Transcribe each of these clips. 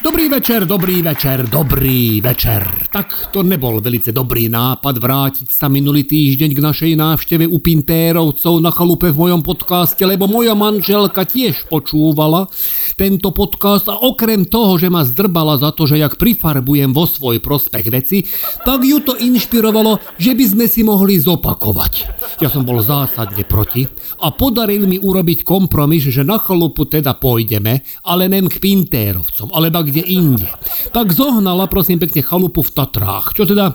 Dobrý večer, dobrý večer, dobrý večer. Tak to nebol velice dobrý nápad vrátiť sa minulý týždeň k našej návšteve u Pintérovcov na chalupe v mojom podcaste, lebo moja manželka tiež počúvala tento podcast a okrem toho, že ma zdrbala za to, že jak prifarbujem vo svoj prospech veci, tak ju to inšpirovalo, že by sme si mohli zopakovať. Ja som bol zásadne proti a podaril mi urobiť kompromis, že na chalupu teda pôjdeme, ale nem k Pintérovcom, alebo niekde inde. Tak zohnala prosím pekne chalupu v Tatrách, čo teda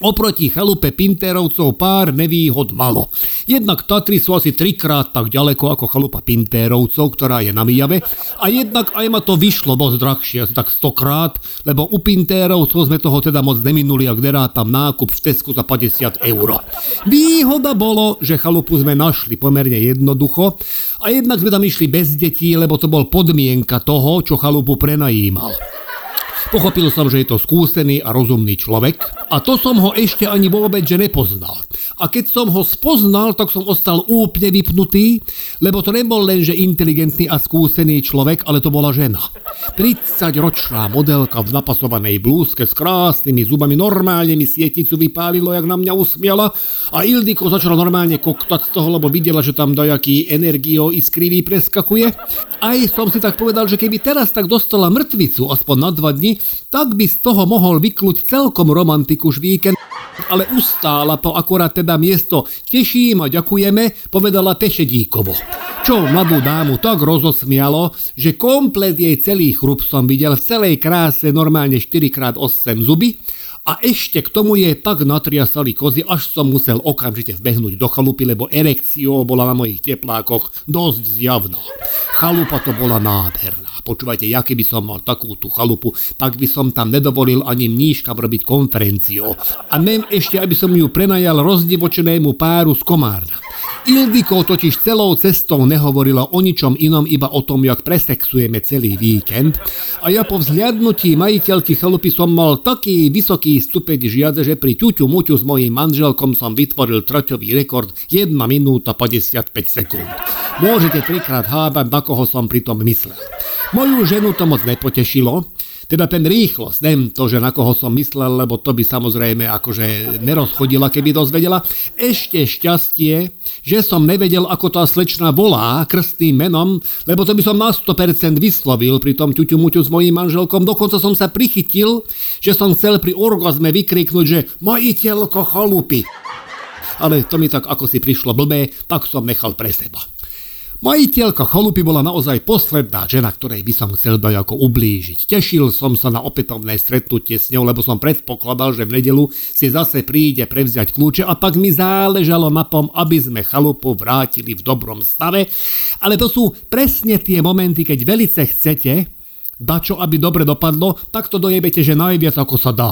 Oproti chalupe Pintérovcov pár nevýhod malo. Jednak Tatry sú asi trikrát tak ďaleko ako chalupa Pintérovcov, ktorá je na Mijave, a jednak aj ma to vyšlo dosť drahšie, asi tak stokrát, lebo u Pintérovcov sme toho teda moc neminuli, ak tam nákup v Tesku za 50 eur. Výhoda bolo, že chalupu sme našli pomerne jednoducho a jednak sme tam išli bez detí, lebo to bol podmienka toho, čo chalupu prenajímal. Pochopil som, že je to skúsený a rozumný človek a to som ho ešte ani vôbec že nepoznal. A keď som ho spoznal, tak som ostal úplne vypnutý, lebo to nebol len, že inteligentný a skúsený človek, ale to bola žena. 30-ročná modelka v napasovanej blúzke s krásnymi zubami normálne mi sieticu vypálilo, jak na mňa usmiala a Ildiko začala normálne koktať z toho, lebo videla, že tam dajaký energio iskrivý preskakuje. Aj som si tak povedal, že keby teraz tak dostala mŕtvicu aspoň na dva dni, tak by z toho mohol vykluť celkom romantiku víkend, ale ustála to akorát teda miesto teším a ďakujeme, povedala Tešedíkovo. Čo mladú dámu tak rozosmialo, že komplet jej celý chrup som videl v celej kráse normálne 4x8 zuby a ešte k tomu je tak natriasali kozy, až som musel okamžite vbehnúť do chalupy, lebo erekcio bola na mojich teplákoch dosť zjavná. Chalupa to bola nádherná. Počúvajte, ja keby som mal takú tú chalupu, tak by som tam nedovolil ani mníškam robiť konferenciu. A nem ešte, aby som ju prenajal rozdivočenému páru z Komárna. Ildiko totiž celou cestou nehovorila o ničom inom, iba o tom, jak presexujeme celý víkend. A ja po vzhľadnutí majiteľky chalupy som mal taký vysoký stupeň žiade, že pri ťuťu muťu s mojím manželkom som vytvoril traťový rekord 1 minúta 55 sekúnd. Môžete trikrát hábať, na koho som pritom myslel. Moju ženu to moc nepotešilo, teda ten rýchlosť, nem to, že na koho som myslel, lebo to by samozrejme akože nerozchodila, keby dozvedela. Ešte šťastie, že som nevedel, ako tá slečna volá krstným menom, lebo to by som na 100% vyslovil pri tom ťuťumuťu s mojím manželkom. Dokonca som sa prichytil, že som chcel pri orgazme vykriknúť, že majiteľko chalupy. Ale to mi tak ako si prišlo blbé, tak som nechal pre seba. Majiteľka chalupy bola naozaj posledná žena, ktorej by som chcel ako ublížiť. Tešil som sa na opätovné stretnutie s ňou, lebo som predpokladal, že v nedelu si zase príde prevziať kľúče a tak mi záležalo na tom, aby sme chalupu vrátili v dobrom stave. Ale to sú presne tie momenty, keď velice chcete, dačo, aby dobre dopadlo, tak to dojebete, že najviac ako sa dá.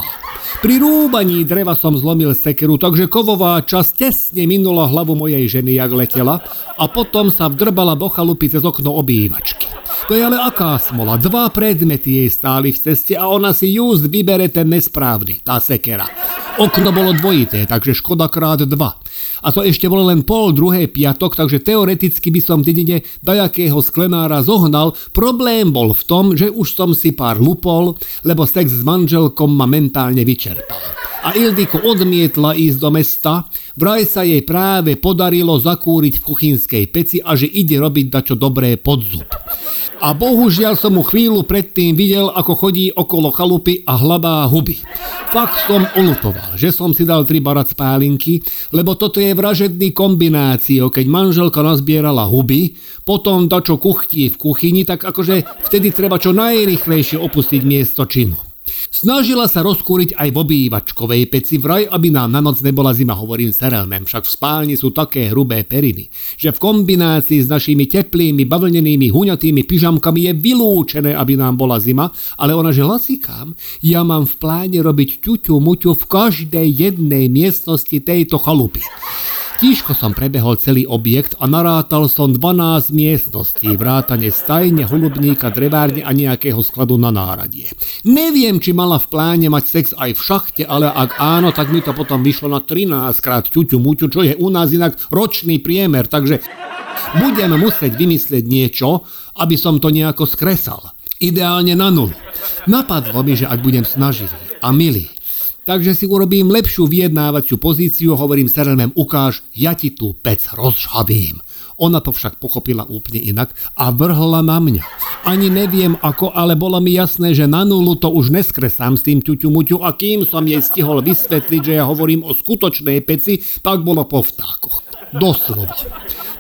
Pri rúbaní dreva som zlomil sekeru, takže kovová časť tesne minula hlavu mojej ženy, jak letela a potom sa vdrbala do chalupy cez okno obývačky. To je ale aká smola, dva predmety jej stáli v ceste a ona si just vybere ten nesprávny, tá sekera. Okno bolo dvojité, takže škoda krát dva. A to ešte bolo len pol druhej piatok, takže teoreticky by som dedine dajakého sklenára zohnal. Problém bol v tom, že už som si pár lupol, lebo sex s manželkom ma mentálne vyčerpal. A Ildiko odmietla ísť do mesta, vraj sa jej práve podarilo zakúriť v kuchynskej peci a že ide robiť dačo dobré pod zub. A bohužiaľ som mu chvíľu predtým videl, ako chodí okolo chalupy a hľadá huby. Fakt som ulutoval, že som si dal tri barat spálinky, lebo toto je vražedný kombináciou, keď manželka nazbierala huby, potom dačo kuchtí v kuchyni, tak akože vtedy treba čo najrychlejšie opustiť miesto činu. Snažila sa rozkúriť aj v obývačkovej peci vraj, aby nám na noc nebola zima, hovorím serelmem, však v spálni sú také hrubé periny, že v kombinácii s našimi teplými, bavlnenými, huňatými pyžamkami je vylúčené, aby nám bola zima, ale ona že lasikám, ja mám v pláne robiť ťuťu muťu v každej jednej miestnosti tejto chalupy. Tížko som prebehol celý objekt a narátal som 12 miestností, vrátane stajne, holubníka, drevárne a nejakého skladu na náradie. Neviem, či mala v pláne mať sex aj v šachte, ale ak áno, tak mi to potom vyšlo na 13 krát ťuťu muťu, čo je u nás inak ročný priemer, takže budem musieť vymyslieť niečo, aby som to nejako skresal. Ideálne na nulu. Napadlo mi, že ak budem snaživý a milý, takže si urobím lepšiu vyjednávaciu pozíciu, hovorím Serelmem, ukáž, ja ti tú pec rozžabím. Ona to však pochopila úplne inak a vrhla na mňa. Ani neviem ako, ale bolo mi jasné, že na nulu to už neskresám s tým ťuťumuťu a kým som jej stihol vysvetliť, že ja hovorím o skutočnej peci, tak bolo po vtákoch. Doslova.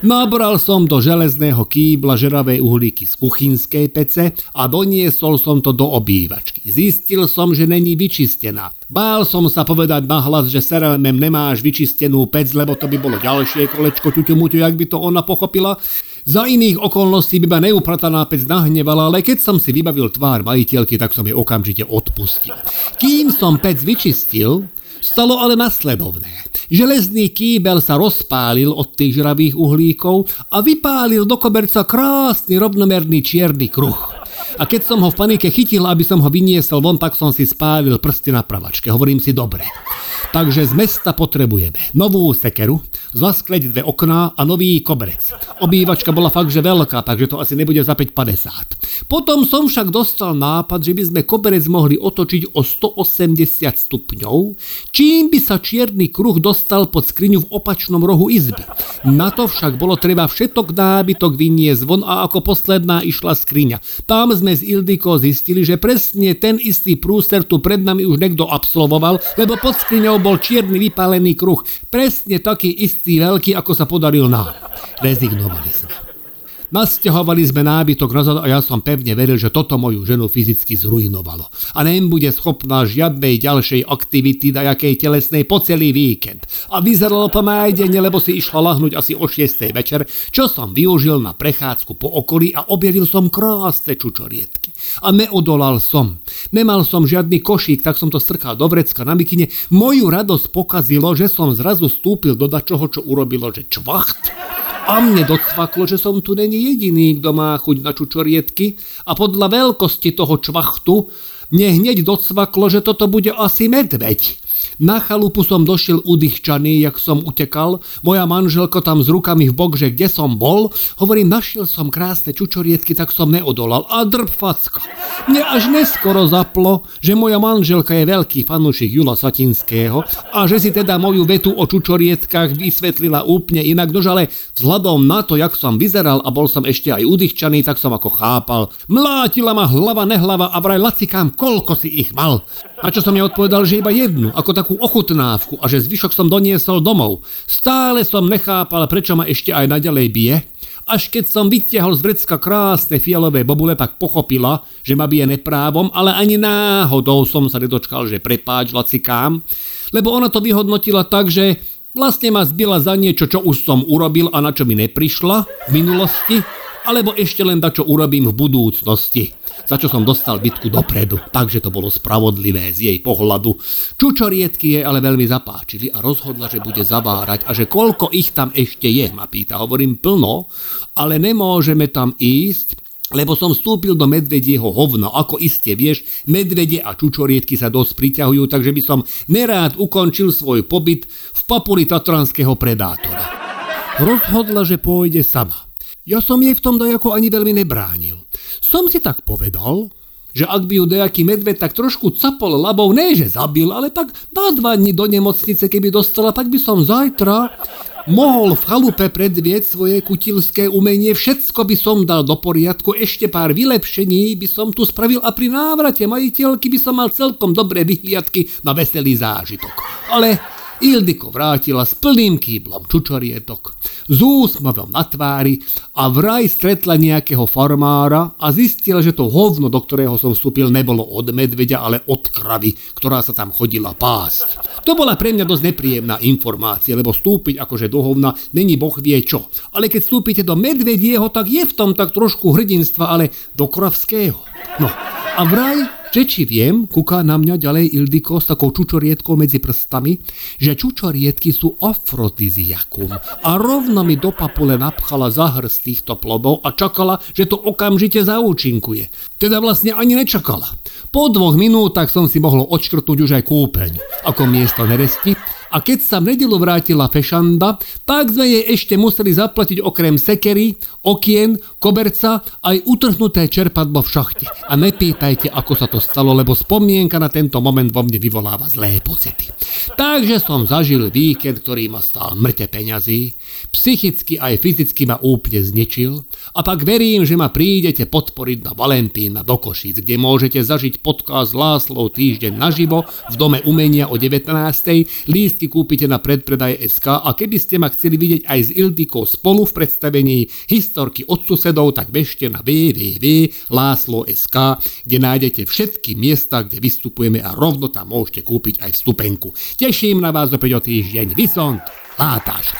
Nabral som do železného kýbla žeravé uhlíky z kuchynskej pece a doniesol som to do obývačky. Zistil som, že není vyčistená. Bál som sa povedať nahlas, že Serelmem nemáš vyčistenú pec, lebo to by bolo ďalšie kolečko ťuťumuťu, jak by to ona pochopila. Za iných okolností by ma neuprataná pec nahnevala, ale keď som si vybavil tvár majiteľky, tak som jej okamžite odpustil. Kým som pec vyčistil, Stalo ale nasledovné. Železný kýbel sa rozpálil od tých žravých uhlíkov a vypálil do koberca krásny rovnomerný čierny kruh. A keď som ho v panike chytil, aby som ho vyniesol von, tak som si spálil prsty na pravačke. Hovorím si, dobre. Takže z mesta potrebujeme novú sekeru, zaskleť dve okná a nový koberec. Obývačka bola fakt, že veľká, takže to asi nebude za 5,50. Potom som však dostal nápad, že by sme koberec mohli otočiť o 180 stupňov, čím by sa čierny kruh dostal pod skriňu v opačnom rohu izby. Na to však bolo treba všetok nábytok vyniesť von a ako posledná išla skriňa. Tam sme z Ildiko zistili, že presne ten istý prúser tu pred nami už niekto absolvoval, lebo pod skriňou bol čierny vypálený kruh, presne taký istý veľký, ako sa podaril nám. Rezignovali sme. Nasťahovali sme nábytok nazad a ja som pevne veril, že toto moju ženu fyzicky zrujnovalo. A bude schopná žiadnej ďalšej aktivity na jakej telesnej po celý víkend. A vyzeralo to nájdene, lebo si išla lahnúť asi o 6. večer, čo som využil na prechádzku po okolí a objavil som krásne čučorietky. A neodolal som. Nemal som žiadny košík, tak som to strkal do vrecka na mikine. Moju radosť pokazilo, že som zrazu stúpil do dačoho, čo urobilo, že čvacht a mne docvaklo, že som tu není jediný, kto má chuť na čučorietky a podľa veľkosti toho čvachtu mne hneď docvaklo, že toto bude asi medveď. Na chalupu som došiel udýchčaný, jak som utekal. Moja manželka tam s rukami v bok, že kde som bol. Hovorím, našiel som krásne čučorietky, tak som neodolal. A drb facka. Mne až neskoro zaplo, že moja manželka je veľký fanúšik Jula Satinského a že si teda moju vetu o čučorietkách vysvetlila úplne inak. Nož ale vzhľadom na to, jak som vyzeral a bol som ešte aj udýchčaný, tak som ako chápal. Mlátila ma hlava nehlava a vraj lacikám, koľko si ich mal. A čo som mi odpovedal, že iba jednu, ako takú ochutnávku a že zvyšok som doniesol domov. Stále som nechápal, prečo ma ešte aj naďalej bije. Až keď som vytiahol z vrecka krásne fialové bobule, tak pochopila, že ma bije neprávom, ale ani náhodou som sa nedočkal, že prepáč lacikám, lebo ona to vyhodnotila tak, že vlastne ma zbila za niečo, čo už som urobil a na čo mi neprišla v minulosti, alebo ešte len da, čo urobím v budúcnosti za čo som dostal bitku dopredu, takže to bolo spravodlivé z jej pohľadu. Čučorietky jej ale veľmi zapáčili a rozhodla, že bude zavárať a že koľko ich tam ešte je, ma pýta. Hovorím plno, ale nemôžeme tam ísť, lebo som vstúpil do medvedieho hovna. Ako iste vieš, medvede a čučorietky sa dosť priťahujú, takže by som nerád ukončil svoj pobyt v papuli tatranského predátora. Rozhodla, že pôjde sama. Ja som jej v tom dojako ani veľmi nebránil. Som si tak povedal, že ak by ju nejaký medved tak trošku capol labou, ne že zabil, ale tak na dva dní do nemocnice, keby dostala, tak by som zajtra mohol v chalupe predvieť svoje kutilské umenie, všetko by som dal do poriadku, ešte pár vylepšení by som tu spravil a pri návrate majiteľky by som mal celkom dobré vyhliadky na veselý zážitok. Ale Ildiko vrátila s plným kýblom čučorietok, s úsmavom na tvári a vraj stretla nejakého farmára a zistila, že to hovno, do ktorého som vstúpil, nebolo od medveďa, ale od kravy, ktorá sa tam chodila pásť. To bola pre mňa dosť nepríjemná informácia, lebo stúpiť akože do hovna není boh vie čo. Ale keď vstúpite do medvedieho, tak je v tom tak trošku hrdinstva, ale do kravského. No a vraj že či viem, kúka na mňa ďalej Ildiko s takou čučorietkou medzi prstami, že čučorietky sú afrodiziakum a rovno mi do papule napchala zahr týchto plodov a čakala, že to okamžite zaúčinkuje. Teda vlastne ani nečakala. Po dvoch minútach som si mohol odškrtnúť už aj kúpeň. Ako miesto neresti, A keď sa v nedelu vrátila fešanda, tak sme jej ešte museli zaplatiť okrem sekery, okien, koberca aj utrhnuté čerpadlo v šachte. A nepýtajte, ako sa to stalo, lebo spomienka na tento moment vo mne vyvoláva zlé pocity. Takže som zažil víkend, ktorý ma stál mŕte peňazí, psychicky aj fyzicky ma úplne znečil a tak verím, že ma prídete podporiť na Valentína do Košíc, kde môžete zažiť podcast Láslov týždeň naživo v Dome umenia o 19. Lístky kúpite na predpredaj SK a keby ste ma chceli vidieť aj s Ildikou spolu v predstavení historky od susedov, tak bežte na www.láslo.sk, kde nájdete všetky miesta, kde vystupujeme a rovno tam môžete kúpiť aj vstupenku. Teším na vás opäť o týždeň. Vysont, látáš.